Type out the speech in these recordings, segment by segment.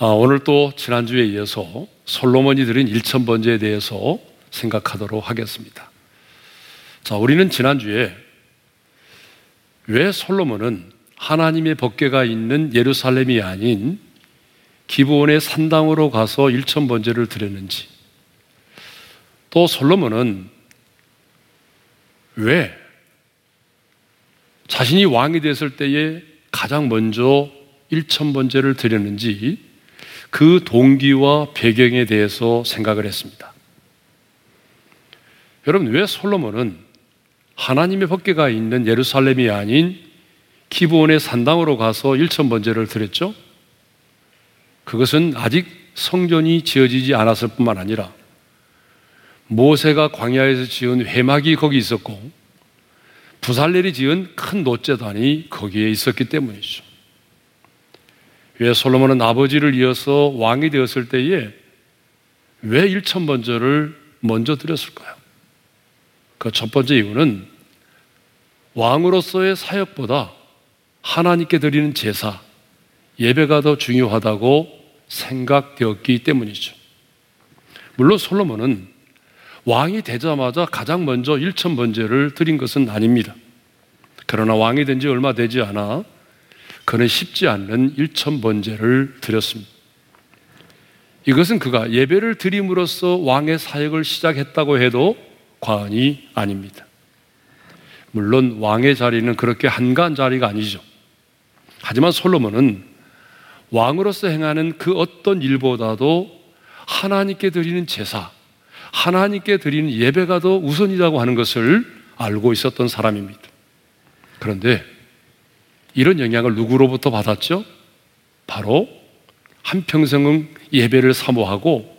아, 오늘 또 지난주에 이어서 솔로몬이 드린 일천번제에 대해서 생각하도록 하겠습니다. 자, 우리는 지난주에 왜 솔로몬은 하나님의 법궤가 있는 예루살렘이 아닌 기브온의 산당으로 가서 일천번제를 드렸는지 또 솔로몬은 왜 자신이 왕이 됐을 때에 가장 먼저 일천번제를 드렸는지 그 동기와 배경에 대해서 생각을 했습니다. 여러분, 왜 솔로몬은 하나님의 법궤가 있는 예루살렘이 아닌 기브온의 산당으로 가서 일천 번제를 드렸죠? 그것은 아직 성전이 지어지지 않았을 뿐만 아니라 모세가 광야에서 지은 회막이 거기 있었고 부살렐이 지은 큰 노제단이 거기에 있었기 때문이죠. 왜 솔로몬은 아버지를 이어서 왕이 되었을 때에 왜 일천번제를 먼저 드렸을까요? 그 첫 번째 이유는 왕으로서의 사역보다 하나님께 드리는 제사, 예배가 더 중요하다고 생각되었기 때문이죠. 물론 솔로몬은 왕이 되자마자 가장 먼저 일천번제를 드린 것은 아닙니다. 그러나 왕이 된 지 얼마 되지 않아 그는 쉽지 않는 일천번제를 드렸습니다. 이것은 그가 예배를 드림으로써 왕의 사역을 시작했다고 해도 과언이 아닙니다. 물론 왕의 자리는 그렇게 한가한 자리가 아니죠. 하지만 솔로몬은 왕으로서 행하는 그 어떤 일보다도 하나님께 드리는 제사, 하나님께 드리는 예배가 더 우선이라고 하는 것을 알고 있었던 사람입니다. 그런데 이런 영향을 누구로부터 받았죠? 바로 한평생은 예배를 사모하고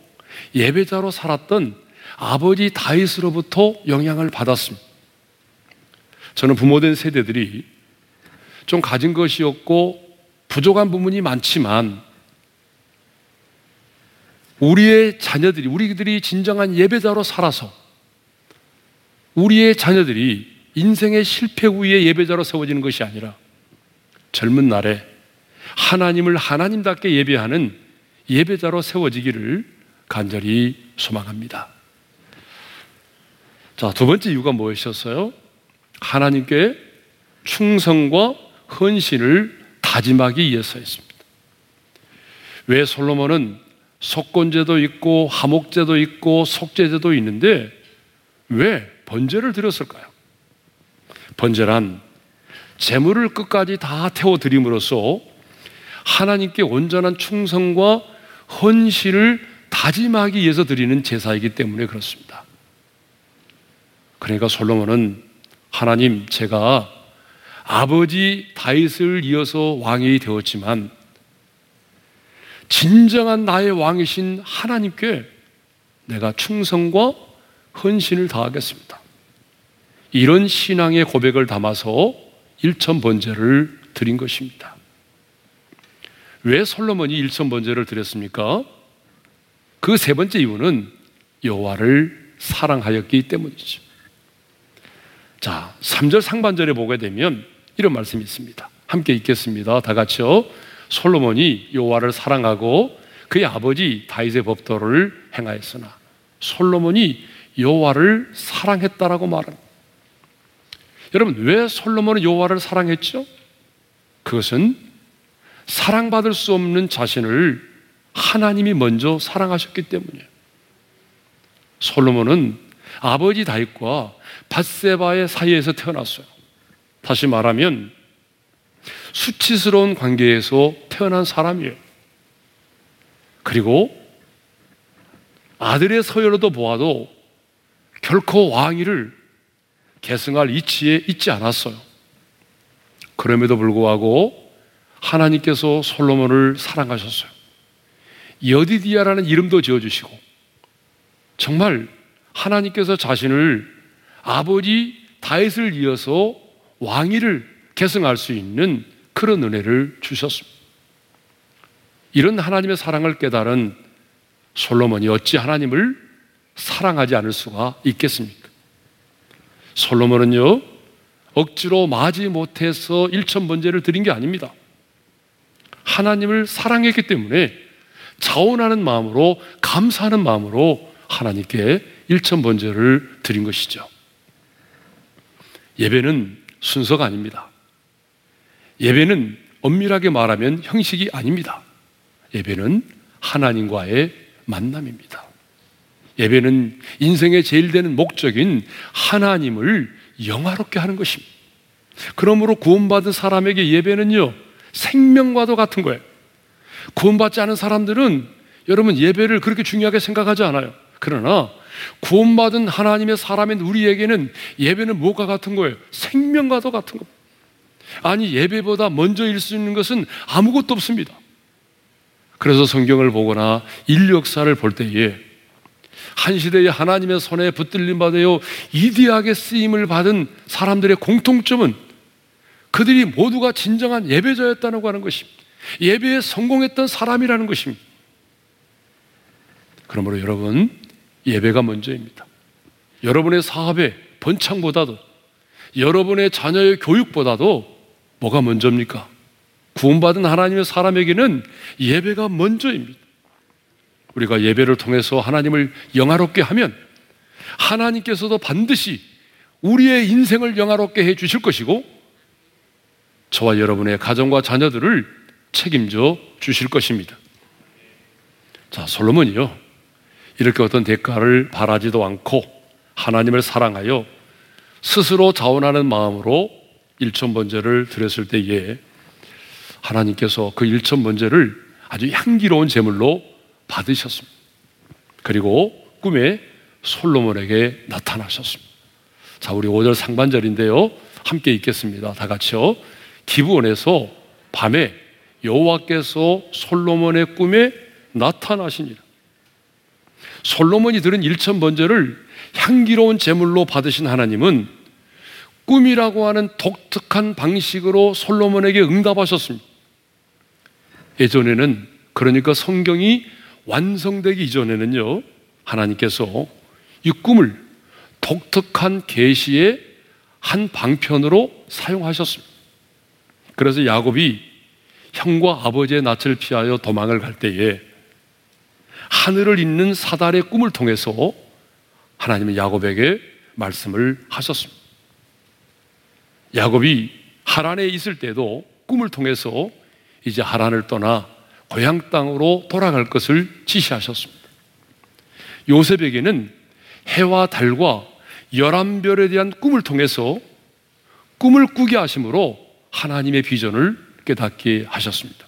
예배자로 살았던 아버지 다윗으로부터 영향을 받았습니다. 저는 부모된 세대들이 좀 가진 것이 없고 부족한 부분이 많지만 우리의 자녀들이, 우리들이 진정한 예배자로 살아서 우리의 자녀들이 인생의 실패 후에 예배자로 세워지는 것이 아니라 젊은 날에 하나님을 하나님답게 예배하는 예배자로 세워지기를 간절히 소망합니다. 자, 두 번째 이유가 무엇이었어요? 하나님께 충성과 헌신을 다짐하기 위해서였습니다. 왜 솔로몬은 속건제도 있고 하목제도 있고 속제제도 있는데 왜 번제를 드렸을까요? 번제란 재물을 끝까지 다 태워 드림으로써 하나님께 온전한 충성과 헌신을 다짐하기 위해서 드리는 제사이기 때문에 그렇습니다. 그러니까 솔로몬은 하나님 제가 아버지 다윗을 이어서 왕이 되었지만 진정한 나의 왕이신 하나님께 내가 충성과 헌신을 다하겠습니다. 이런 신앙의 고백을 담아서 일천 번제를 드린 것입니다. 왜 솔로몬이 일천 번제를 드렸습니까? 그 세 번째 이유는 여호와를 사랑하였기 때문이죠. 자, 3절 상반절에 보게 되면 이런 말씀이 있습니다. 함께 읽겠습니다. 다 같이요. 솔로몬이 여호와를 사랑하고 그의 아버지 다윗의 법도를 행하였으나 솔로몬이 여호와를 사랑했다라고 말합니다. 여러분 왜 솔로몬은 여호와를 사랑했죠? 그것은 사랑받을 수 없는 자신을 하나님이 먼저 사랑하셨기 때문이에요. 솔로몬은 아버지 다윗과 바세바의 사이에서 태어났어요. 다시 말하면 수치스러운 관계에서 태어난 사람이에요. 그리고 아들의 서열로도 보아도 결코 왕위를 계승할 이치에 있지 않았어요. 그럼에도 불구하고 하나님께서 솔로몬을 사랑하셨어요. 여디디아라는 이름도 지어주시고 정말 하나님께서 자신을 아버지 다윗을 이어서 왕위를 계승할 수 있는 그런 은혜를 주셨습니다. 이런 하나님의 사랑을 깨달은 솔로몬이 어찌 하나님을 사랑하지 않을 수가 있겠습니까? 솔로몬은요, 억지로 마지 못해서 일천번제를 드린 게 아닙니다. 하나님을 사랑했기 때문에 자원하는 마음으로 감사하는 마음으로 하나님께 일천 번제를 드린 것이죠. 예배는 순서가 아닙니다. 예배는 엄밀하게 말하면 형식이 아닙니다. 예배는 하나님과의 만남입니다. 예배는 인생의 제일 되는 목적인 하나님을 영화롭게 하는 것입니다. 그러므로 구원받은 사람에게 예배는요, 생명과도 같은 거예요. 구원받지 않은 사람들은 여러분 예배를 그렇게 중요하게 생각하지 않아요. 그러나 구원받은 하나님의 사람인 우리에게는 예배는 뭐가 같은 거예요? 생명과도 같은 겁니다. 아니, 예배보다 먼저 일 수 있는 것은 아무것도 없습니다. 그래서 성경을 보거나 인류 역사를 볼 때에 한 시대에 하나님의 손에 붙들림 받아요 이디하게 쓰임을 받은 사람들의 공통점은 그들이 모두가 진정한 예배자였다고 하는 것입니다. 예배에 성공했던 사람이라는 것입니다. 그러므로 여러분, 예배가 먼저입니다. 여러분의 사업의 번창보다도 여러분의 자녀의 교육보다도 뭐가 먼저입니까? 구원받은 하나님의 사람에게는 예배가 먼저입니다. 우리가 예배를 통해서 하나님을 영화롭게 하면 하나님께서도 반드시 우리의 인생을 영화롭게 해 주실 것이고 저와 여러분의 가정과 자녀들을 책임져 주실 것입니다. 자, 솔로몬이요. 이렇게 어떤 대가를 바라지도 않고 하나님을 사랑하여 스스로 자원하는 마음으로 일천 번제를 드렸을 때에 하나님께서 그 일천 번제를 아주 향기로운 제물로 받으셨습니다. 그리고 꿈에 솔로몬에게 나타나셨습니다. 자, 우리 5절 상반절인데요. 함께 읽겠습니다. 다 같이요. 기부원에서 밤에 여호와께서 솔로몬의 꿈에 나타나시니라. 솔로몬이 들은 일천 번제를 향기로운 제물로 받으신 하나님은 꿈이라고 하는 독특한 방식으로 솔로몬에게 응답하셨습니다. 예전에는 그러니까 성경이 완성되기 이전에는요, 하나님께서 이 꿈을 독특한 계시의 한 방편으로 사용하셨습니다. 그래서 야곱이 형과 아버지의 낯을 피하여 도망을 갈 때에 하늘을 잇는 사달의 꿈을 통해서 하나님은 야곱에게 말씀을 하셨습니다. 야곱이 하란에 있을 때도 꿈을 통해서 이제 하란을 떠나 고향 땅으로 돌아갈 것을 지시하셨습니다. 요셉에게는 해와 달과 열한 별에 대한 꿈을 통해서 꿈을 꾸게 하심으로 하나님의 비전을 깨닫게 하셨습니다.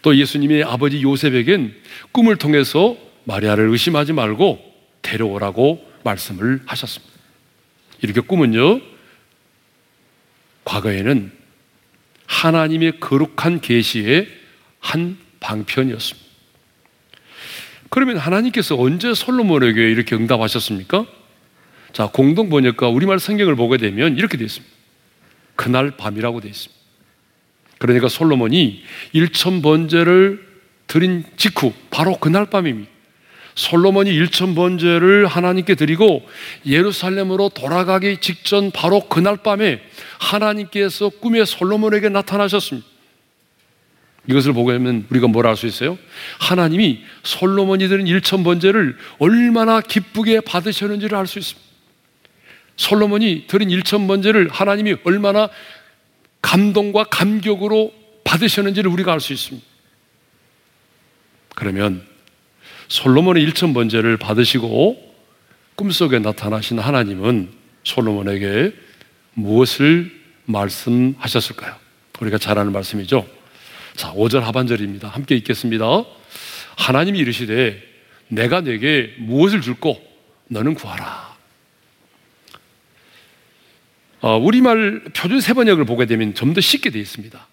또 예수님의 아버지 요셉에겐 꿈을 통해서 마리아를 의심하지 말고 데려오라고 말씀을 하셨습니다. 이렇게 꿈은요, 과거에는 하나님의 거룩한 계시에 한 방편이었습니다. 그러면 하나님께서 언제 솔로몬에게 이렇게 응답하셨습니까? 자, 공동 번역과 우리말 성경을 보게 되면 이렇게 되어 있습니다. 그날 밤이라고 되어 있습니다. 그러니까 솔로몬이 일천 번제를 드린 직후 바로 그날 밤입니다. 솔로몬이 일천 번제를 하나님께 드리고 예루살렘으로 돌아가기 직전 바로 그날 밤에 하나님께서 꿈에 솔로몬에게 나타나셨습니다. 이것을 보게 되면 우리가 뭘 알 수 있어요? 하나님이 솔로몬이 드린 일천 번제를 얼마나 기쁘게 받으셨는지를 알 수 있습니다. 솔로몬이 드린 일천 번제를 하나님이 얼마나 감동과 감격으로 받으셨는지를 우리가 알 수 있습니다. 그러면 솔로몬의 일천 번제를 받으시고 꿈속에 나타나신 하나님은 솔로몬에게 무엇을 말씀하셨을까요? 우리가 잘 아는 말씀이죠. 자, 5절 하반절입니다. 함께 읽겠습니다. 하나님이 이르시되 내가 내게 무엇을 줄고 너는 구하라. 어, 우리말 표준 세번역을 보게 되면 좀 더 쉽게 되어 있습니다.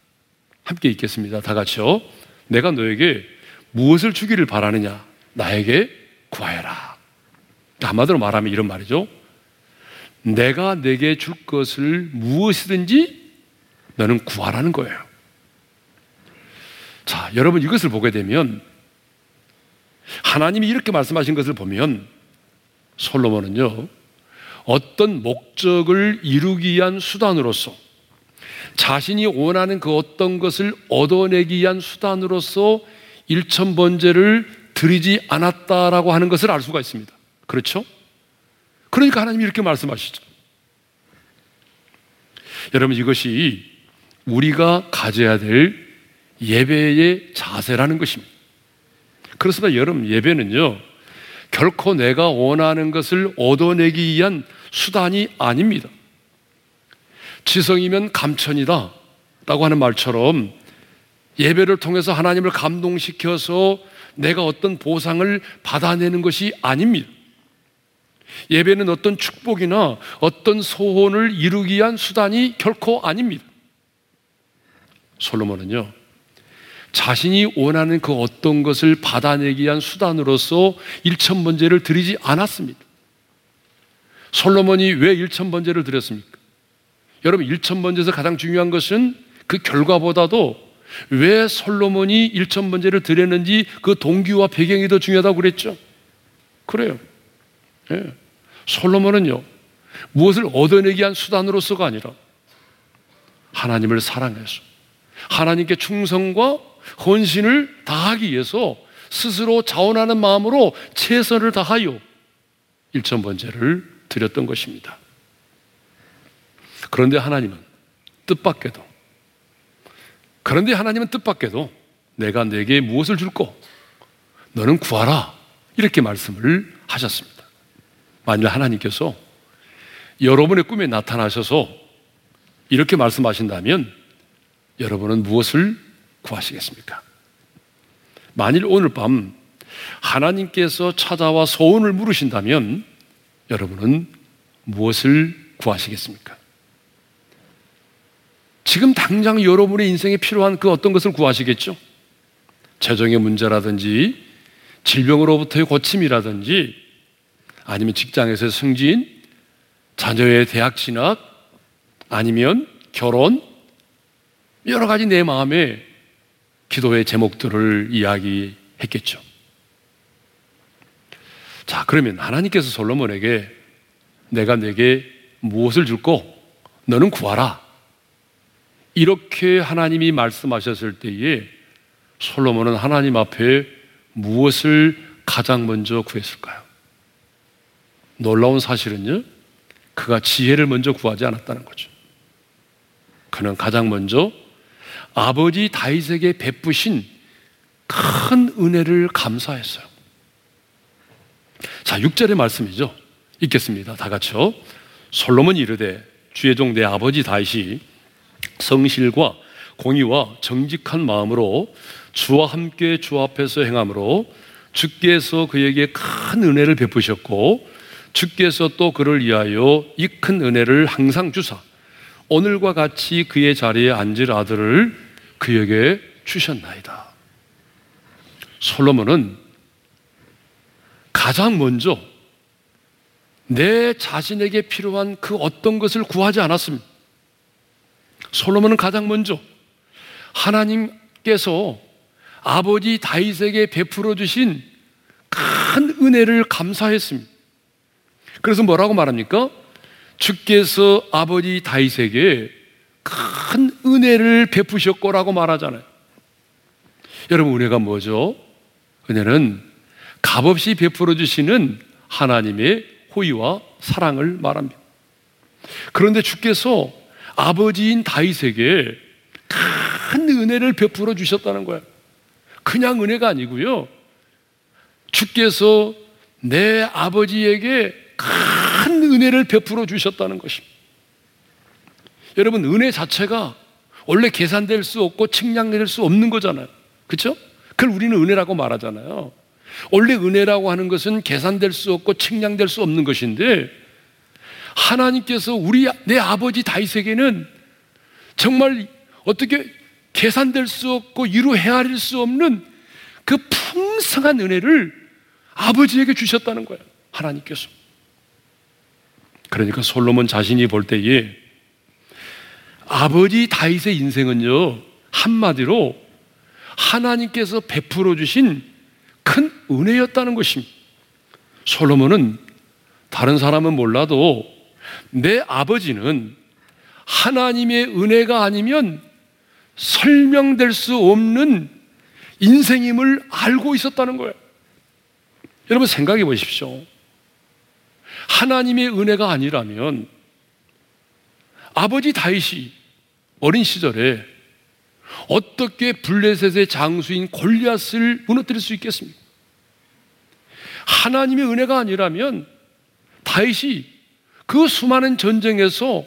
함께 읽겠습니다. 다 같이요. 내가 너에게 무엇을 주기를 바라느냐? 나에게 구하여라. 한마디로 말하면 이런 말이죠. 내가 내게 줄 것을 무엇이든지 너는 구하라는 거예요. 자, 여러분 이것을 보게 되면 하나님이 이렇게 말씀하신 것을 보면 솔로몬은요, 어떤 목적을 이루기 위한 수단으로서 자신이 원하는 그 어떤 것을 얻어내기 위한 수단으로서 일천 번제를 드리지 않았다라고 하는 것을 알 수가 있습니다. 그렇죠? 그러니까 하나님이 이렇게 말씀하시죠. 여러분 이것이 우리가 가져야 될 예배의 자세라는 것입니다. 그렇습니다. 여러분 예배는요 결코 내가 원하는 것을 얻어내기 위한 수단이 아닙니다. 지성이면 감천이다. 라고 하는 말처럼 예배를 통해서 하나님을 감동시켜서 내가 어떤 보상을 받아내는 것이 아닙니다. 예배는 어떤 축복이나 어떤 소원을 이루기 위한 수단이 결코 아닙니다. 솔로몬은요, 자신이 원하는 그 어떤 것을 받아내기 위한 수단으로서 일천번제를 드리지 않았습니다. 솔로몬이 왜 일천번제를 드렸습니까? 여러분, 일천번제에서 가장 중요한 것은 그 결과보다도 왜 솔로몬이 일천번제를 드렸는지 그 동기와 배경이 더 중요하다고 그랬죠? 그래요. 예. 솔로몬은요, 무엇을 얻어내기 위한 수단으로서가 아니라 하나님을 사랑해서 하나님께 충성과 헌신을 다하기 위해서 스스로 자원하는 마음으로 최선을 다하여 일천 번제를 드렸던 것입니다. 그런데 하나님은 뜻밖에도 그런데 하나님은 뜻밖에도 내가 내게 무엇을 줄고 너는 구하라 이렇게 말씀을 하셨습니다. 만일 하나님께서 여러분의 꿈에 나타나셔서 이렇게 말씀하신다면 여러분은 무엇을 구하시겠습니까? 만일 오늘 밤 하나님께서 찾아와 소원을 물으신다면 여러분은 무엇을 구하시겠습니까? 지금 당장 여러분의 인생에 필요한 그 어떤 것을 구하시겠죠? 재정의 문제라든지 질병으로부터의 고침이라든지 아니면 직장에서의 승진, 자녀의 대학 진학, 아니면 결혼, 여러 가지 내 마음에 기도의 제목들을 이야기했겠죠. 자, 그러면 하나님께서 솔로몬에게 내가 내게 무엇을 줄고 너는 구하라. 이렇게 하나님이 말씀하셨을 때에 솔로몬은 하나님 앞에 무엇을 가장 먼저 구했을까요? 놀라운 사실은요, 그가 지혜를 먼저 구하지 않았다는 거죠. 그는 가장 먼저 아버지 다윗에게 베푸신 큰 은혜를 감사했어요. 자, 6절의 말씀이죠. 읽겠습니다. 다 같이요. 솔로몬이 이르되 주의 종 내 아버지 다윗이 성실과 공의와 정직한 마음으로 주와 함께 주 앞에서 행함으로 주께서 그에게 큰 은혜를 베푸셨고 주께서 또 그를 위하여 이 큰 은혜를 항상 주사 오늘과 같이 그의 자리에 앉을 아들을 그에게 주셨나이다. 솔로몬은 가장 먼저 내 자신에게 필요한 그 어떤 것을 구하지 않았습니다. 솔로몬은 가장 먼저 하나님께서 아버지 다윗에게 베풀어 주신 큰 은혜를 감사했습니다. 그래서 뭐라고 말합니까? 주께서 아버지 다윗에게 큰 은혜를 베푸셨고라고 말하잖아요. 여러분 은혜가 뭐죠? 은혜는 값없이 베풀어 주시는 하나님의 호의와 사랑을 말합니다. 그런데 주께서 아버지인 다윗에게 큰 은혜를 베풀어 주셨다는 거예요. 그냥 은혜가 아니고요. 주께서 내 아버지에게 큰 은혜를 베풀어 주셨다는 것입니다. 여러분, 은혜 자체가 원래 계산될 수 없고 측량될 수 없는 거잖아요. 그렇죠? 그걸 우리는 은혜라고 말하잖아요. 원래 은혜라고 하는 것은 계산될 수 없고 측량될 수 없는 것인데 하나님께서 우리 내 아버지 다윗에게는 정말 어떻게 계산될 수 없고 이루 헤아릴 수 없는 그 풍성한 은혜를 아버지에게 주셨다는 거예요. 하나님께서. 그러니까 솔로몬 자신이 볼 때에 아버지 다윗의 인생은요, 한마디로 하나님께서 베풀어 주신 큰 은혜였다는 것입니다. 솔로몬은 다른 사람은 몰라도 내 아버지는 하나님의 은혜가 아니면 설명될 수 없는 인생임을 알고 있었다는 거예요. 여러분 생각해 보십시오. 하나님의 은혜가 아니라면 아버지 다윗이 어린 시절에 어떻게 블레셋의 장수인 골리앗을 무너뜨릴 수 있겠습니까? 하나님의 은혜가 아니라면 다윗이 그 수많은 전쟁에서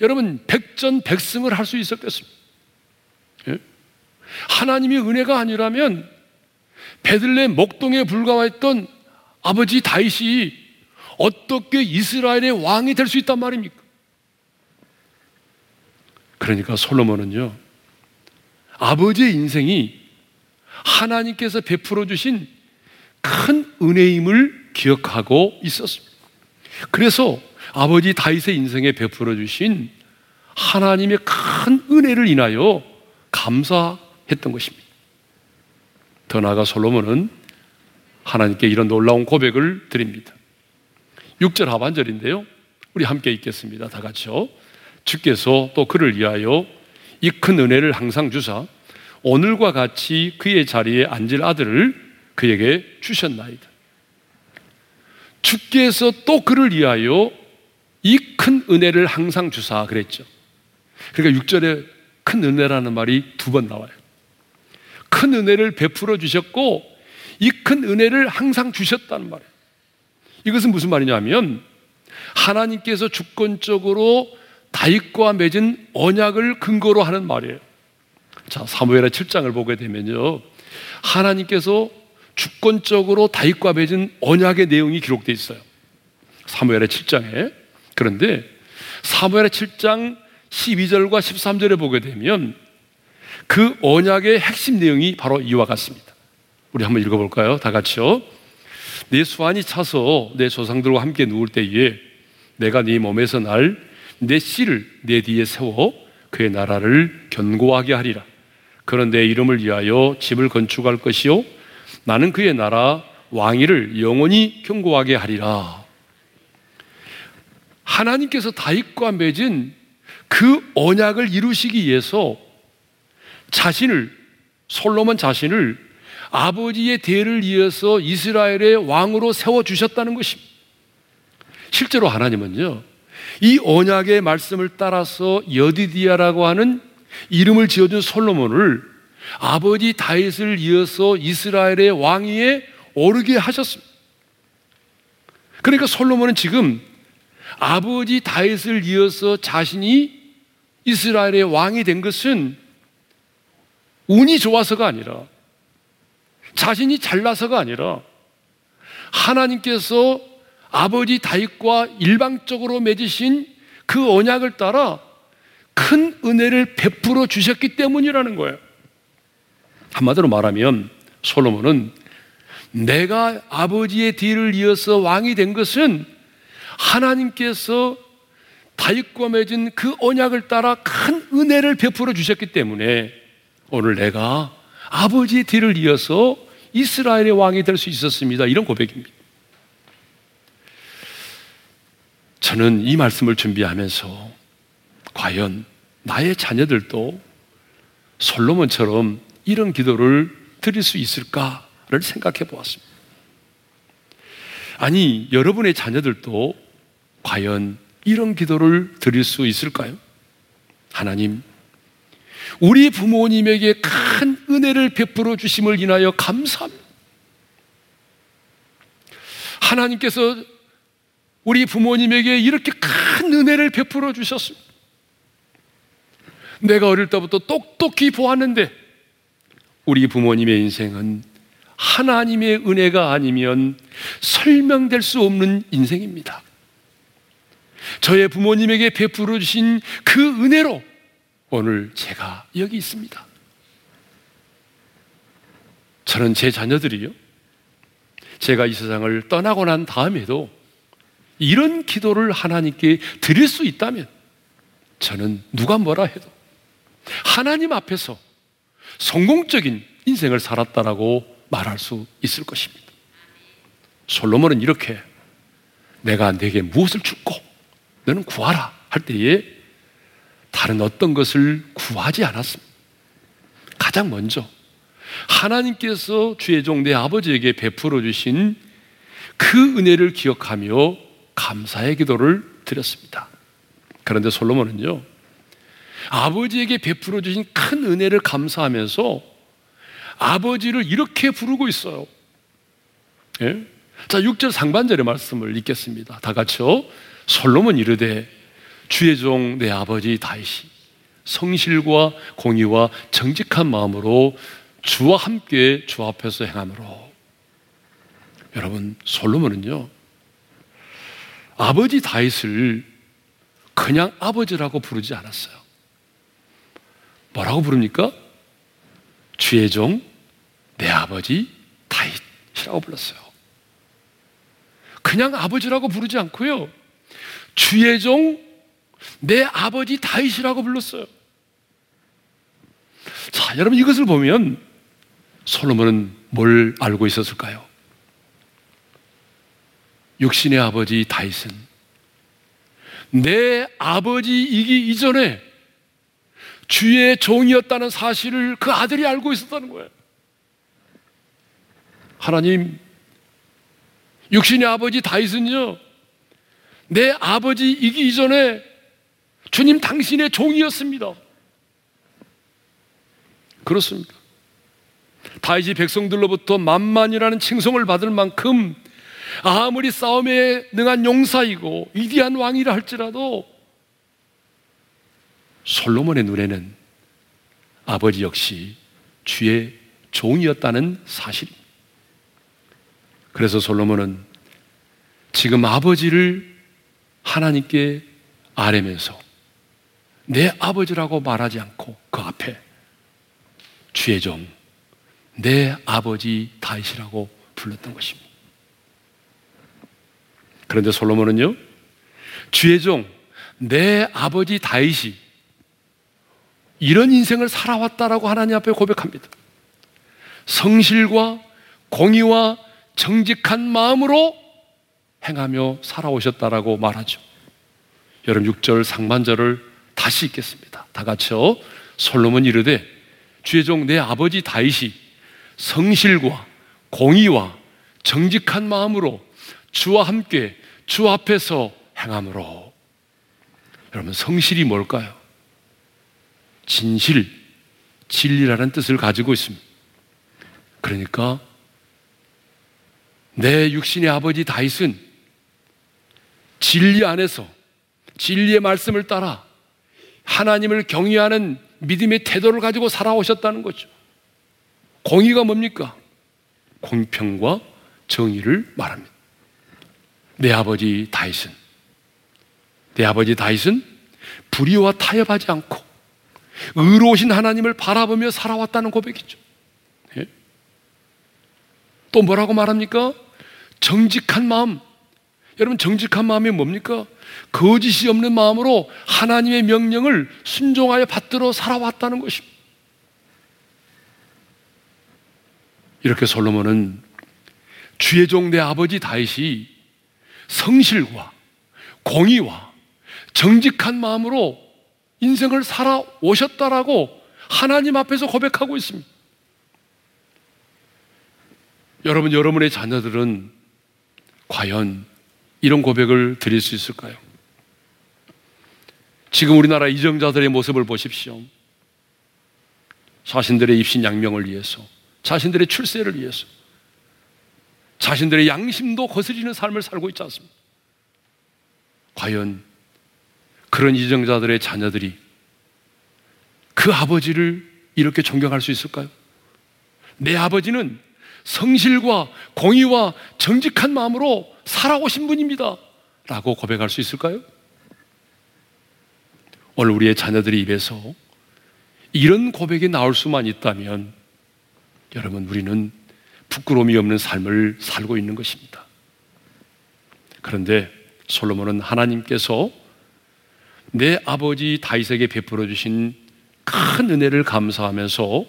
여러분 백전백승을 할 수 있었겠습니다. 예? 하나님의 은혜가 아니라면 베들레 목동에 불과했던 아버지 다윗이 어떻게 이스라엘의 왕이 될 수 있단 말입니까? 그러니까 솔로몬은요, 아버지의 인생이 하나님께서 베풀어 주신 큰 은혜임을 기억하고 있었습니다. 그래서 아버지 다윗의 인생에 베풀어 주신 하나님의 큰 은혜를 인하여 감사했던 것입니다. 더 나아가 솔로몬은 하나님께 이런 놀라운 고백을 드립니다. 6절 하반절인데요. 우리 함께 읽겠습니다. 다 같이요. 주께서 또 그를 위하여 이 큰 은혜를 항상 주사 오늘과 같이 그의 자리에 앉을 아들을 그에게 주셨나이다. 주께서 또 그를 위하여 이 큰 은혜를 항상 주사 그랬죠. 그러니까 6절에 큰 은혜라는 말이 두 번 나와요. 큰 은혜를 베풀어 주셨고 이 큰 은혜를 항상 주셨다는 말이에요. 이것은 무슨 말이냐면 하나님께서 주권적으로 다윗과 맺은 언약을 근거로 하는 말이에요. 자, 사무엘의 7장을 보게 되면요. 하나님께서 주권적으로 다윗과 맺은 언약의 내용이 기록되어 있어요. 사무엘의 7장에. 그런데 사무엘의 7장 12절과 13절에 보게 되면 그 언약의 핵심 내용이 바로 이와 같습니다. 우리 한번 읽어볼까요? 다 같이요. 내 수완이 차서 내 조상들과 함께 누울 때에 내가 네 몸에서 날 내 씨를 내 뒤에 세워 그의 나라를 견고하게 하리라. 그런 내 이름을 위하여 집을 건축할 것이요 나는 그의 나라 왕위를 영원히 견고하게 하리라. 하나님께서 다윗과 맺은 그 언약을 이루시기 위해서 자신을 솔로몬 자신을 아버지의 대를 이어서 이스라엘의 왕으로 세워 주셨다는 것입니다. 실제로 하나님은요. 이 언약의 말씀을 따라서 여디디아라고 하는 이름을 지어준 솔로몬을 아버지 다윗을 이어서 이스라엘의 왕위에 오르게 하셨습니다. 그러니까 솔로몬은 지금 아버지 다윗을 이어서 자신이 이스라엘의 왕이 된 것은 운이 좋아서가 아니라 자신이 잘나서가 아니라 하나님께서 아버지 다윗과 일방적으로 맺으신 그 언약을 따라 큰 은혜를 베풀어 주셨기 때문이라는 거예요. 한마디로 말하면 솔로몬은 내가 아버지의 뒤를 이어서 왕이 된 것은 하나님께서 다윗과 맺은 그 언약을 따라 큰 은혜를 베풀어 주셨기 때문에 오늘 내가 아버지의 뒤를 이어서 이스라엘의 왕이 될 수 있었습니다. 이런 고백입니다. 저는 이 말씀을 준비하면서 과연 나의 자녀들도 솔로몬처럼 이런 기도를 드릴 수 있을까를 생각해 보았습니다. 아니, 여러분의 자녀들도 과연 이런 기도를 드릴 수 있을까요? 하나님, 우리 부모님에게 큰 은혜를 베풀어 주심을 인하여 감사합니다. 하나님께서 우리 부모님에게 이렇게 큰 은혜를 베풀어 주셨습니다. 내가 어릴 때부터 똑똑히 보았는데 우리 부모님의 인생은 하나님의 은혜가 아니면 설명될 수 없는 인생입니다. 저의 부모님에게 베풀어 주신 그 은혜로 오늘 제가 여기 있습니다. 저는 제 자녀들이요. 제가 이 세상을 떠나고 난 다음에도 이런 기도를 하나님께 드릴 수 있다면 저는 누가 뭐라 해도 하나님 앞에서 성공적인 인생을 살았다라고 말할 수 있을 것입니다. 솔로몬은 이렇게 내가 내게 무엇을 주고 너는 구하라 할 때에 다른 어떤 것을 구하지 않았습니다. 가장 먼저 하나님께서 주의 종 내 아버지에게 베풀어 주신 그 은혜를 기억하며 감사의 기도를 드렸습니다. 그런데 솔로몬은요, 아버지에게 베풀어 주신 큰 은혜를 감사하면서 아버지를 이렇게 부르고 있어요. 예? 자, 6절 상반절의 말씀을 읽겠습니다. 다 같이요. 솔로몬 이르되 주의 종 내 아버지 다윗이 성실과 공의와 정직한 마음으로 주와 함께 주 앞에서 행함으로 여러분 솔로몬은요 아버지 다윗을 그냥 아버지라고 부르지 않았어요. 뭐라고 부릅니까? 주의 종 내 아버지 다윗이라고 불렀어요. 그냥 아버지라고 부르지 않고요. 주의 종 내 아버지 다윗이라고 불렀어요. 자, 여러분 이것을 보면 솔로몬은 뭘 알고 있었을까요? 육신의 아버지 다윗은 내 아버지이기 이전에 주의 종이었다는 사실을 그 아들이 알고 있었다는 거예요. 하나님, 육신의 아버지 다윗은요, 내 아버지이기 이전에 주님 당신의 종이었습니다. 그렇습니다. 다윗이 백성들로부터 만만이라는 칭송을 받을 만큼 아무리 싸움에 능한 용사이고 위대한 왕이라 할지라도 솔로몬의 눈에는 아버지 역시 주의 종이었다는 사실입니다. 그래서 솔로몬은 지금 아버지를 하나님께 아뢰면서 내 아버지라고 말하지 않고 그 앞에 주의 종, 내 아버지 다윗이라고 불렀던 것입니다. 그런데 솔로몬은요, 주의 종, 내 아버지 다윗이 이런 인생을 살아왔다라고 하나님 앞에 고백합니다. 성실과 공의와 정직한 마음으로 행하며 살아오셨다라고 말하죠. 여러분 6절 상반절을 다시 읽겠습니다. 다 같이요. 솔로몬 이르되 주의 종 내 아버지 다윗이 성실과 공의와 정직한 마음으로 주와 함께 주 앞에서 행함으로 여러분 성실이 뭘까요? 진실, 진리라는 뜻을 가지고 있습니다. 그러니까 내 육신의 아버지 다윗은 진리 안에서 진리의 말씀을 따라 하나님을 경외하는 믿음의 태도를 가지고 살아오셨다는 거죠. 공의가 뭡니까? 공평과 정의를 말합니다. 내 아버지 다윗은 내 아버지 다윗은 불의와 타협하지 않고 의로우신 하나님을 바라보며 살아왔다는 고백이죠. 예? 또 뭐라고 말합니까? 정직한 마음. 여러분 정직한 마음이 뭡니까? 거짓이 없는 마음으로 하나님의 명령을 순종하여 받들어 살아왔다는 것입니다. 이렇게 솔로몬은 주의 종 내 아버지 다윗이 성실과 공의와 정직한 마음으로 인생을 살아오셨다라고 하나님 앞에서 고백하고 있습니다. 여러분, 여러분의 자녀들은 과연 이런 고백을 드릴 수 있을까요? 지금 우리나라 이정자들의 모습을 보십시오. 자신들의 입신 양명을 위해서, 자신들의 출세를 위해서, 자신들의 양심도 거스리는 삶을 살고 있지 않습니까? 과연 그런 이정자들의 자녀들이 그 아버지를 이렇게 존경할 수 있을까요? 내 아버지는 성실과 공의와 정직한 마음으로 살아오신 분입니다. 라고 고백할 수 있을까요? 오늘 우리의 자녀들의 입에서 이런 고백이 나올 수만 있다면 여러분, 우리는 부끄러움이 없는 삶을 살고 있는 것입니다. 그런데 솔로몬은 하나님께서 내 아버지 다윗에게 베풀어 주신 큰 은혜를 감사하면서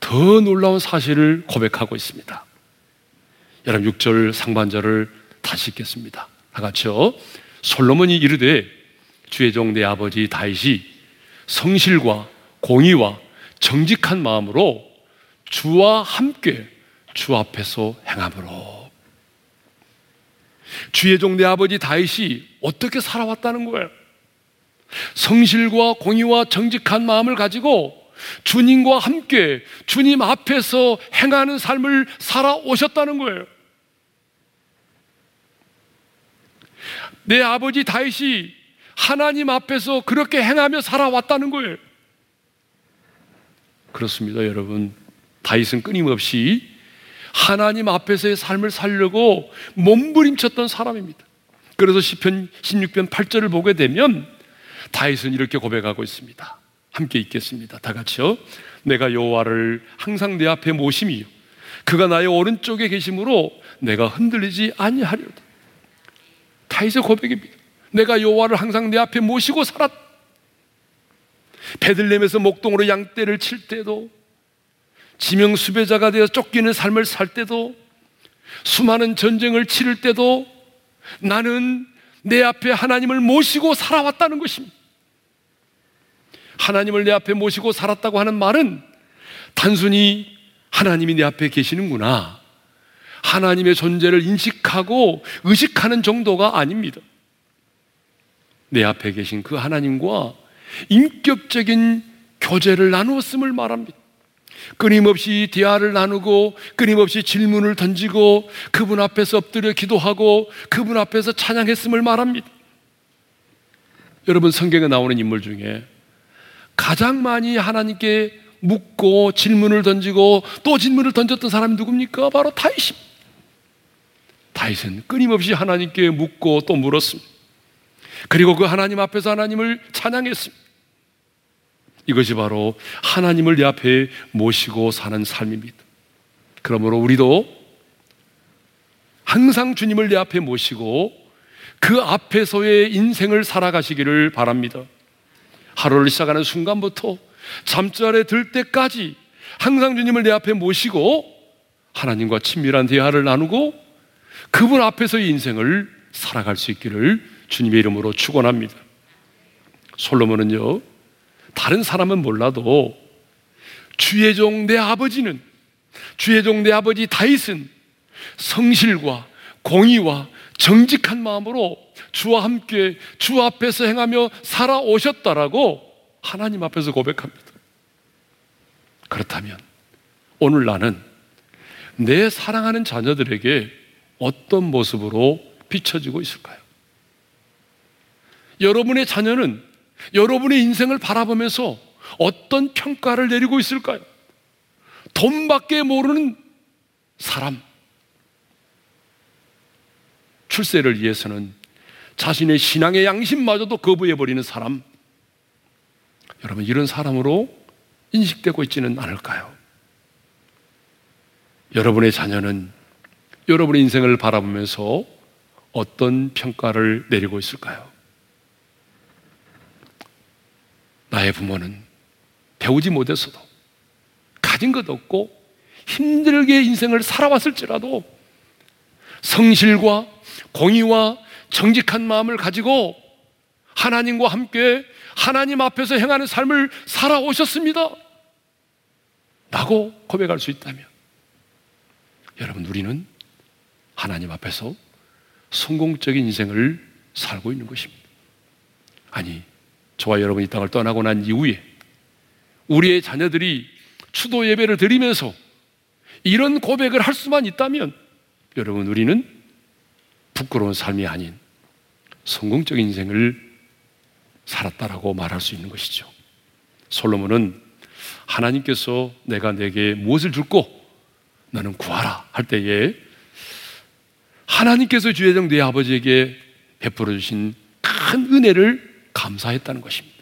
더 놀라운 사실을 고백하고 있습니다. 여러분 6절 상반절을 다시 읽겠습니다. 다 같이요. 솔로몬이 이르되 주의 종 내 아버지 다윗이 성실과 공의와 정직한 마음으로 주와 함께 주 앞에서 행함으로 주의 종내 아버지 다윗이 어떻게 살아왔다는 거예요? 성실과 공의와 정직한 마음을 가지고 주님과 함께 주님 앞에서 행하는 삶을 살아오셨다는 거예요. 내 아버지 다윗이 하나님 앞에서 그렇게 행하며 살아왔다는 거예요. 그렇습니다, 여러분. 다윗은 끊임없이 하나님 앞에서의 삶을 살려고 몸부림쳤던 사람입니다. 그래서 시편 16편 8절을 보게 되면 다윗은 이렇게 고백하고 있습니다. 함께 읽겠습니다. 다 같이요. 내가 여호와를 항상 내 앞에 모심이요 그가 나의 오른쪽에 계심으로 내가 흔들리지 아니하리로다. 다윗의 고백입니다. 내가 여호와를 항상 내 앞에 모시고 살았. 베들렘에서 목동으로 양떼를 칠 때도 지명 수배자가 되어 쫓기는 삶을 살 때도 수많은 전쟁을 치를 때도 나는 내 앞에 하나님을 모시고 살아왔다는 것입니다. 하나님을 내 앞에 모시고 살았다고 하는 말은 단순히 하나님이 내 앞에 계시는구나. 하나님의 존재를 인식하고 의식하는 정도가 아닙니다. 내 앞에 계신 그 하나님과 인격적인 교제를 나누었음을 말합니다. 끊임없이 대화를 나누고 끊임없이 질문을 던지고 그분 앞에서 엎드려 기도하고 그분 앞에서 찬양했음을 말합니다. 여러분 성경에 나오는 인물 중에 가장 많이 하나님께 묻고 질문을 던지고 또 질문을 던졌던 사람이 누굽니까? 바로 다윗입니다. 다윗은 끊임없이 하나님께 묻고 또 물었습니다. 그리고 그 하나님 앞에서 하나님을 찬양했습니다. 이것이 바로 하나님을 내 앞에 모시고 사는 삶입니다. 그러므로 우리도 항상 주님을 내 앞에 모시고 그 앞에서의 인생을 살아가시기를 바랍니다. 하루를 시작하는 순간부터 잠자리에 들 때까지 항상 주님을 내 앞에 모시고 하나님과 친밀한 대화를 나누고 그분 앞에서의 인생을 살아갈 수 있기를 주님의 이름으로 축원합니다. 솔로몬은요 다른 사람은 몰라도 주의 종 내 아버지는 주의 종 내 아버지 다윗은 성실과 공의와 정직한 마음으로 주와 함께 주 앞에서 행하며 살아오셨다라고 하나님 앞에서 고백합니다. 그렇다면 오늘 나는 내 사랑하는 자녀들에게 어떤 모습으로 비춰지고 있을까요? 여러분의 자녀는 여러분의 인생을 바라보면서 어떤 평가를 내리고 있을까요? 돈밖에 모르는 사람. 출세를 위해서는 자신의 신앙의 양심마저도 거부해버리는 사람. 여러분, 이런 사람으로 인식되고 있지는 않을까요? 여러분의 자녀는 여러분의 인생을 바라보면서 어떤 평가를 내리고 있을까요? 나의 부모는 배우지 못했어도 가진 것 없고 힘들게 인생을 살아왔을지라도 성실과 공의와 정직한 마음을 가지고 하나님과 함께 하나님 앞에서 행하는 삶을 살아오셨습니다. 라고 고백할 수 있다면 여러분 우리는 하나님 앞에서 성공적인 인생을 살고 있는 것입니다. 아니 저와 여러분이 땅을 떠나고 난 이후에 우리의 자녀들이 추도 예배를 드리면서 이런 고백을 할 수만 있다면 여러분 우리는 부끄러운 삶이 아닌 성공적인 인생을 살았다라고 말할 수 있는 것이죠. 솔로몬은 하나님께서 내가 내게 무엇을 줄고 너는 구하라 할 때에 하나님께서 주의 정 내 아버지에게 베풀어 주신 큰 은혜를 감사했다는 것입니다.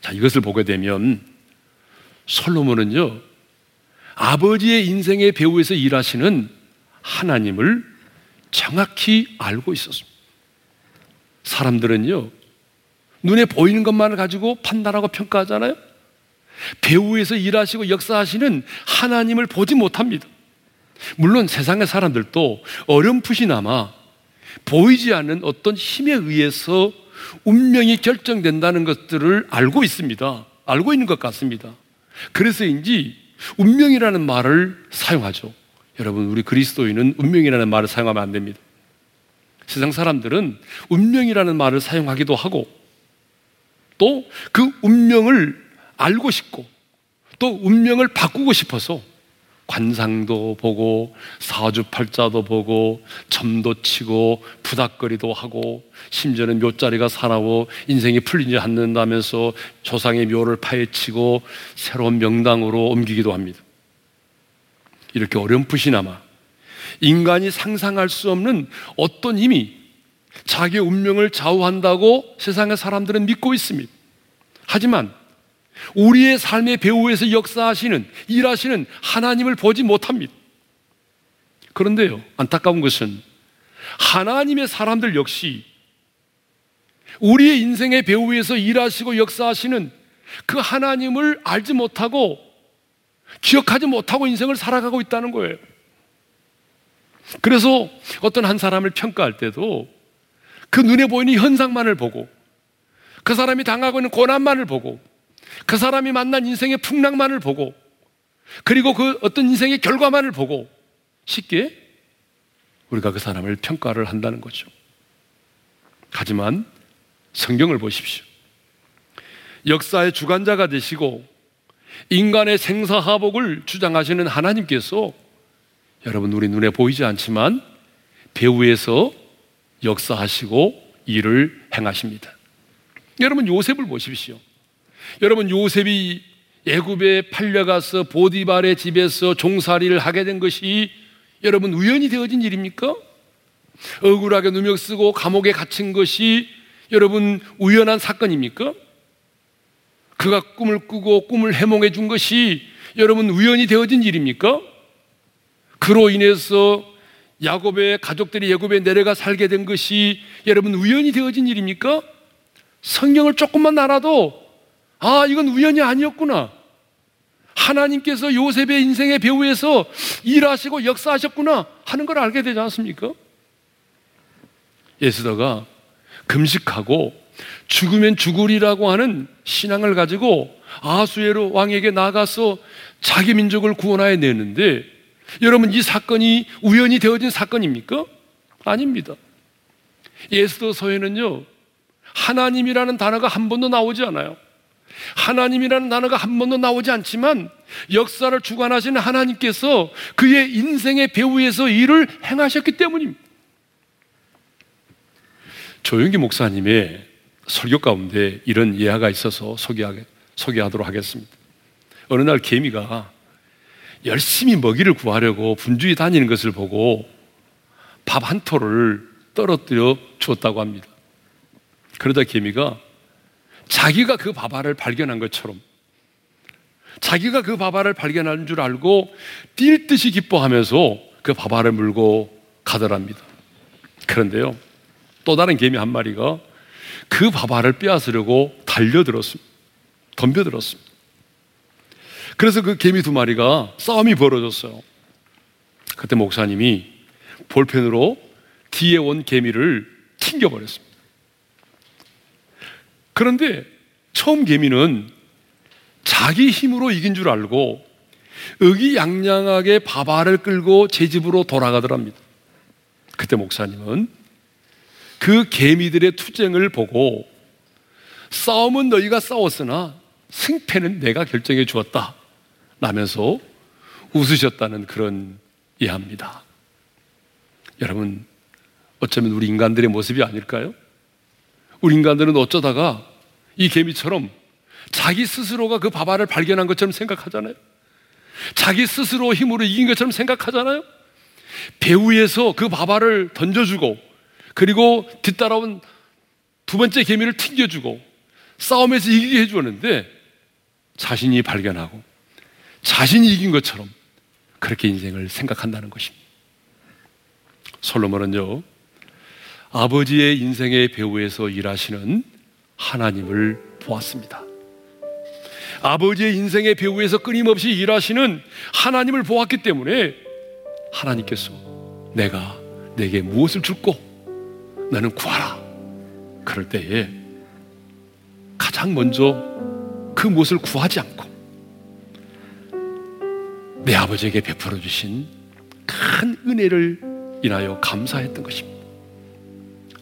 자, 이것을 보게 되면 솔로몬은요, 아버지의 인생의 배후에서 일하시는 하나님을 정확히 알고 있었습니다. 사람들은요, 눈에 보이는 것만을 가지고 판단하고 평가하잖아요? 배후에서 일하시고 역사하시는 하나님을 보지 못합니다. 물론 세상의 사람들도 어렴풋이나마 보이지 않는 어떤 힘에 의해서 운명이 결정된다는 것들을 알고 있습니다. 알고 있는 것 같습니다. 그래서인지 운명이라는 말을 사용하죠. 여러분, 우리 그리스도인은 운명이라는 말을 사용하면 안 됩니다. 세상 사람들은 운명이라는 말을 사용하기도 하고 또 그 운명을 알고 싶고 또 운명을 바꾸고 싶어서 관상도 보고 사주팔자도 보고 점도 치고 부닥거리도 하고 심지어는 묘자리가 사나워 인생이 풀리지 않는다면서 조상의 묘를 파헤치고 새로운 명당으로 옮기기도 합니다. 이렇게 어렴풋이나마 인간이 상상할 수 없는 어떤 힘이 자기의 운명을 좌우한다고 세상의 사람들은 믿고 있습니다. 하지만 우리의 삶의 배후에서 역사하시는, 일하시는 하나님을 보지 못합니다. 그런데요, 안타까운 것은 하나님의 사람들 역시 우리의 인생의 배후에서 일하시고 역사하시는 그 하나님을 알지 못하고 기억하지 못하고 인생을 살아가고 있다는 거예요. 그래서 어떤 한 사람을 평가할 때도 그 눈에 보이는 현상만을 보고 그 사람이 당하고 있는 고난만을 보고 그 사람이 만난 인생의 풍랑만을 보고 그리고 그 어떤 인생의 결과만을 보고 쉽게 우리가 그 사람을 평가를 한다는 거죠. 하지만 성경을 보십시오. 역사의 주관자가 되시고 인간의 생사하복을 주장하시는 하나님께서 여러분 우리 눈에 보이지 않지만 배후에서 역사하시고 일을 행하십니다. 여러분 요셉을 보십시오. 여러분 요셉이 애굽에 팔려가서 보디발의 집에서 종살이를 하게 된 것이 여러분 우연히 되어진 일입니까? 억울하게 누명 쓰고 감옥에 갇힌 것이 여러분 우연한 사건입니까? 그가 꿈을 꾸고 꿈을 해몽해 준 것이 여러분 우연히 되어진 일입니까? 그로 인해서 야곱의 가족들이 예굽에 내려가 살게 된 것이 여러분 우연히 되어진 일입니까? 성경을 조금만 알아도 아, 이건 우연이 아니었구나. 하나님께서 요셉의 인생의 배후에서 일하시고 역사하셨구나 하는 걸 알게 되지 않습니까? 예수다가 금식하고 죽으면 죽으리라고 하는 신앙을 가지고 아수에로 왕에게 나가서 자기 민족을 구원하여 내는데 여러분 이 사건이 우연히 되어진 사건입니까? 아닙니다. 예수도 서에는요 하나님이라는 단어가 한 번도 나오지 않아요. 하나님이라는 단어가 한 번도 나오지 않지만 역사를 주관하시는 하나님께서 그의 인생의 배후에서 일을 행하셨기 때문입니다. 조영기 목사님의 설교 가운데 이런 예화가 있어서 소개하게, 소개하도록 하겠습니다. 어느 날 개미가 열심히 먹이를 구하려고 분주히 다니는 것을 보고 밥한 톨을 떨어뜨려 주었다고 합니다. 그러다 개미가 자기가 그 바바를 발견한 것처럼 자기가 그 바바를 발견한 줄 알고 뛸 듯이 기뻐하면서 그 바바를 물고 가더랍니다. 그런데요, 또 다른 개미 한 마리가 그 바바를 빼앗으려고 달려들었습니다. 덤벼들었습니다. 그래서 그 개미 두 마리가 싸움이 벌어졌어요. 그때 목사님이 볼펜으로 뒤에 온 개미를 튕겨버렸습니다. 그런데 처음 개미는 자기 힘으로 이긴 줄 알고 의기양양하게 바바를 끌고 제 집으로 돌아가더랍니다. 그때 목사님은 그 개미들의 투쟁을 보고 싸움은 너희가 싸웠으나 승패는 내가 결정해 주었다. 라면서 웃으셨다는 그런 예합니다. 여러분, 어쩌면 우리 인간들의 모습이 아닐까요? 우리 인간들은 어쩌다가 이 개미처럼 자기 스스로가 그 바바를 발견한 것처럼 생각하잖아요. 자기 스스로 힘으로 이긴 것처럼 생각하잖아요. 배후에서 그 바바를 던져주고 그리고 뒤따라온 두 번째 개미를 튕겨주고 싸움에서 이기게 해주었는데 자신이 발견하고 자신이 이긴 것처럼 그렇게 인생을 생각한다는 것입니다. 솔로몬은요, 아버지의 인생의 배후에서 일하시는 하나님을 보았습니다. 아버지의 인생의 배후에서 끊임없이 일하시는 하나님을 보았기 때문에 하나님께서 내가 내게 무엇을 줄고 나는 구하라. 그럴 때에 가장 먼저 그 무엇을 구하지 않고 내 아버지에게 베풀어 주신 큰 은혜를 인하여 감사했던 것입니다.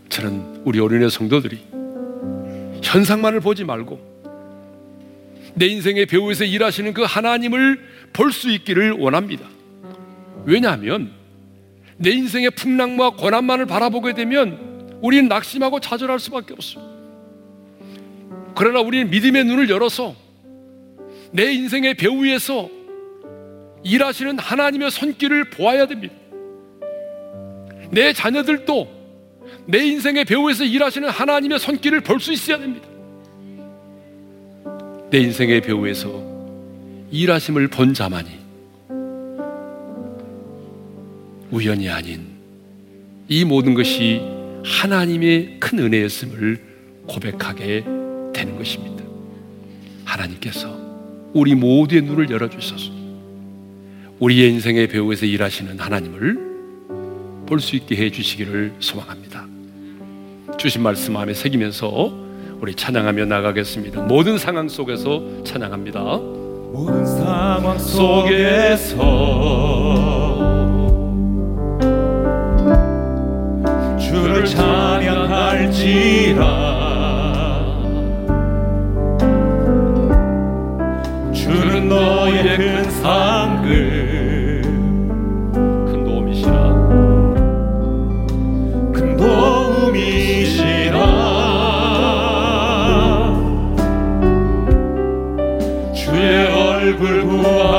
저는 우리 어린애 성도들이 현상만을 보지 말고 내 인생의 배우에서 일하시는 그 하나님을 볼 수 있기를 원합니다. 왜냐하면 내 인생의 풍랑과 고난만을 바라보게 되면 우리는 낙심하고 좌절할 수밖에 없어요. 그러나 우리는 믿음의 눈을 열어서 내 인생의 배우에서 일하시는 하나님의 손길을 보아야 됩니다. 내 자녀들도 내 인생의 배우에서 일하시는 하나님의 손길을 볼 수 있어야 됩니다. 내 인생의 배우에서 일하심을 본 자만이 우연이 아닌 이 모든 것이 하나님의 큰 은혜였음을 고백하게 되는 것입니다. 하나님께서 우리 모두의 눈을 열어주셔서 우리의 인생의 배우에서 일하시는 하나님을 볼 수 있게 해 주시기를 소망합니다. 주신 말씀 마음에 새기면서 우리 찬양하며 나가겠습니다. 모든 상황 속에서 찬양합니다. 모든 상황 속에서 주를 찬양할지라 주는 너의 큰 상 Oh,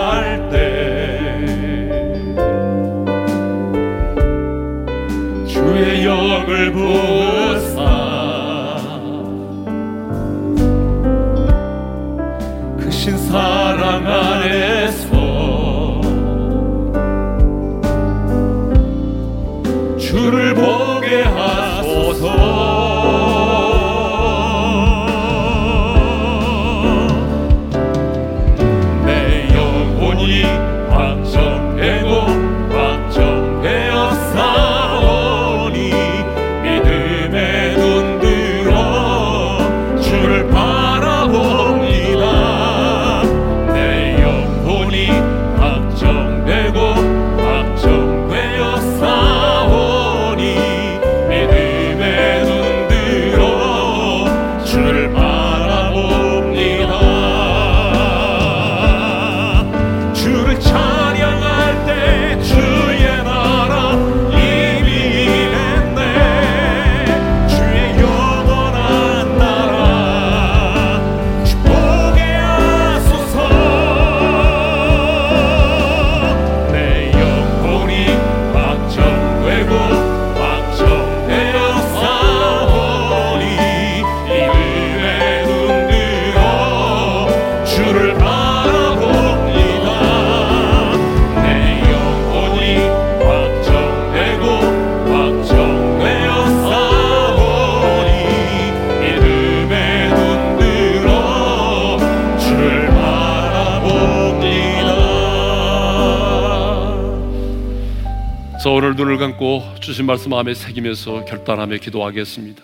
말씀 마음에 새기면서 결단하며 기도하겠습니다.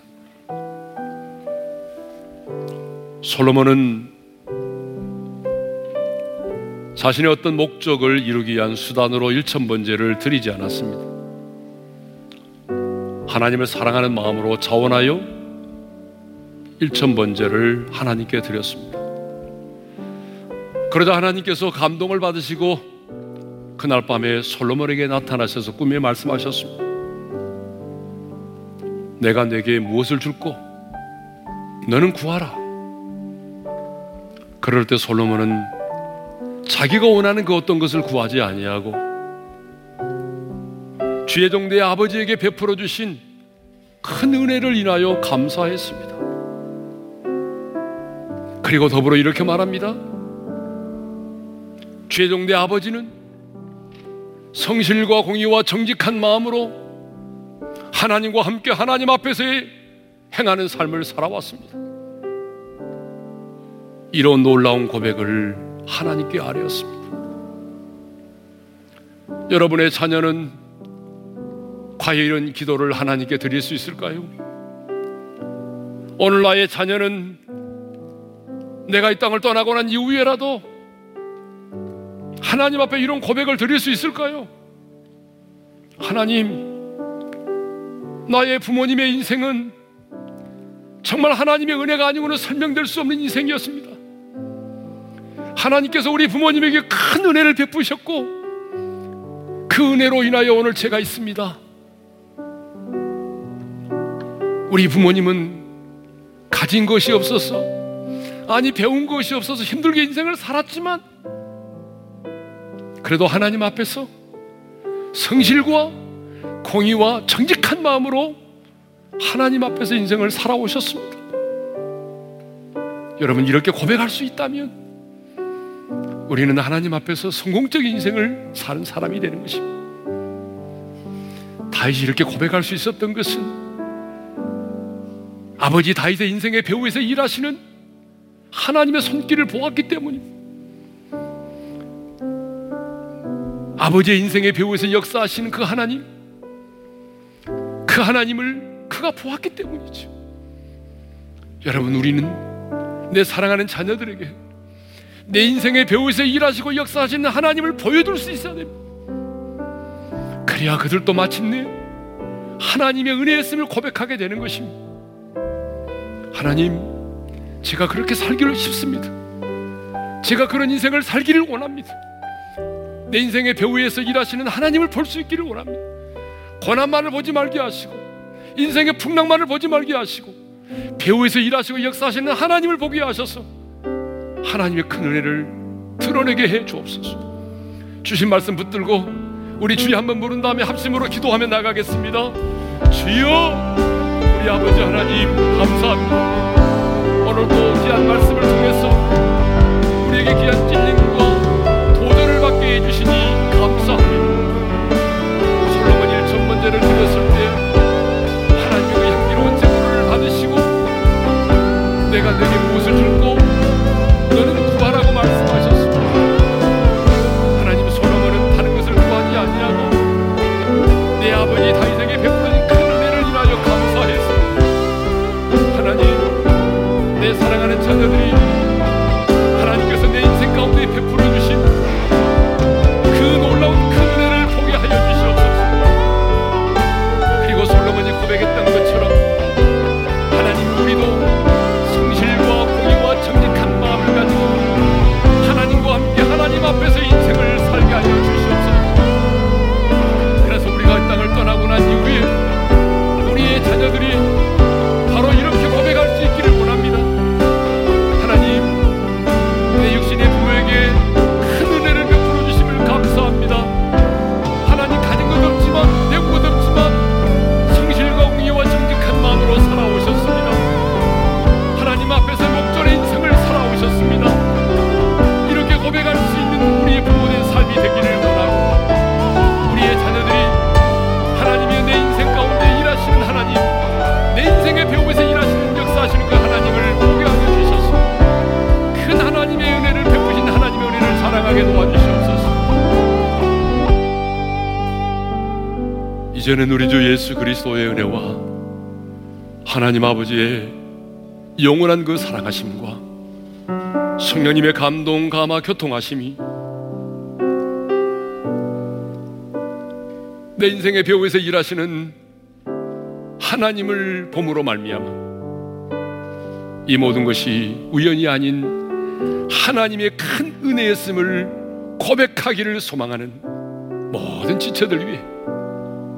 솔로몬은 자신의 어떤 목적을 이루기 위한 수단으로 일천번제를 드리지 않았습니다. 하나님을 사랑하는 마음으로 자원하여 일천번제를 하나님께 드렸습니다. 그러자 하나님께서 감동을 받으시고 그날 밤에 솔로몬에게 나타나셔서 꿈에 말씀하셨습니다. 내가 내게 무엇을 줄고 너는 구하라. 그럴 때 솔로몬은 자기가 원하는 그 어떤 것을 구하지 아니하고 주의 종대의 아버지에게 베풀어 주신 큰 은혜를 인하여 감사했습니다. 그리고 더불어 이렇게 말합니다. 주의 종대 아버지는 성실과 공의와 정직한 마음으로 하나님과 함께 하나님 앞에서 행하는 삶을 살아왔습니다. 이런 놀라운 고백을 하나님께 아뢰었습니다. 여러분의 자녀는 과연 이런 기도를 하나님께 드릴 수 있을까요? 오늘 나의 자녀는 내가 이 땅을 떠나고 난 이후에라도 하나님 앞에 이런 고백을 드릴 수 있을까요? 하나님, 나의 부모님의 인생은 정말 하나님의 은혜가 아니고는 설명될 수 없는 인생이었습니다. 하나님께서 우리 부모님에게 큰 은혜를 베푸셨고 그 은혜로 인하여 오늘 제가 있습니다. 우리 부모님은 가진 것이 없어서 아니 배운 것이 없어서 힘들게 인생을 살았지만 그래도 하나님 앞에서 성실과 공의와 정직한 마음으로 하나님 앞에서 인생을 살아오셨습니다. 여러분 이렇게 고백할 수 있다면 우리는 하나님 앞에서 성공적인 인생을 사는 사람이 되는 것입니다. 다윗이 이렇게 고백할 수 있었던 것은 아버지 다윗의 인생의 배후에서 일하시는 하나님의 손길을 보았기 때문입니다. 아버지의 인생의 배후에서 역사하시는 그 하나님, 그 하나님을 그가 보았기 때문이죠. 여러분, 우리는 내 사랑하는 자녀들에게 내 인생의 배후에서 일하시고 역사하시는 하나님을 보여줄 수 있어야 됩니다. 그래야 그들도 마침내 하나님의 은혜였음을 고백하게 되는 것입니다. 하나님, 제가 그렇게 살기를 싶습니다. 제가 그런 인생을 살기를 원합니다. 내 인생의 배후에서 일하시는 하나님을 볼 수 있기를 원합니다. 고난만을 보지 말게 하시고, 인생의 풍랑만을 보지 말게 하시고, 배후에서 일하시고 역사하시는 하나님을 보게 하셔서 하나님의 큰 은혜를 드러내게 해 주옵소서. 주신 말씀 붙들고 우리 주여 한번 부른 다음에 합심으로 기도하며 나가겠습니다. 주여, 우리 아버지 하나님 감사합니다. 오늘도 귀한 말씀을 통해서 우리에게 귀한 찔림과 도전을 받게 해주시니 감사합니다. 번제를 드렸을 때 하나님의 그 향기로운 제물을 받으시고 내가 내게 무엇을 줄고 이제는 우리 주 예수 그리스도의 은혜와 하나님 아버지의 영원한 그 사랑하심과 성령님의 감동 감화 교통하심이 내 인생의 배후에서 일하시는 하나님을 봄으로 말미암아 이 모든 것이 우연이 아닌 하나님의 큰 은혜였음을 고백하기를 소망하는 모든 지체들 위해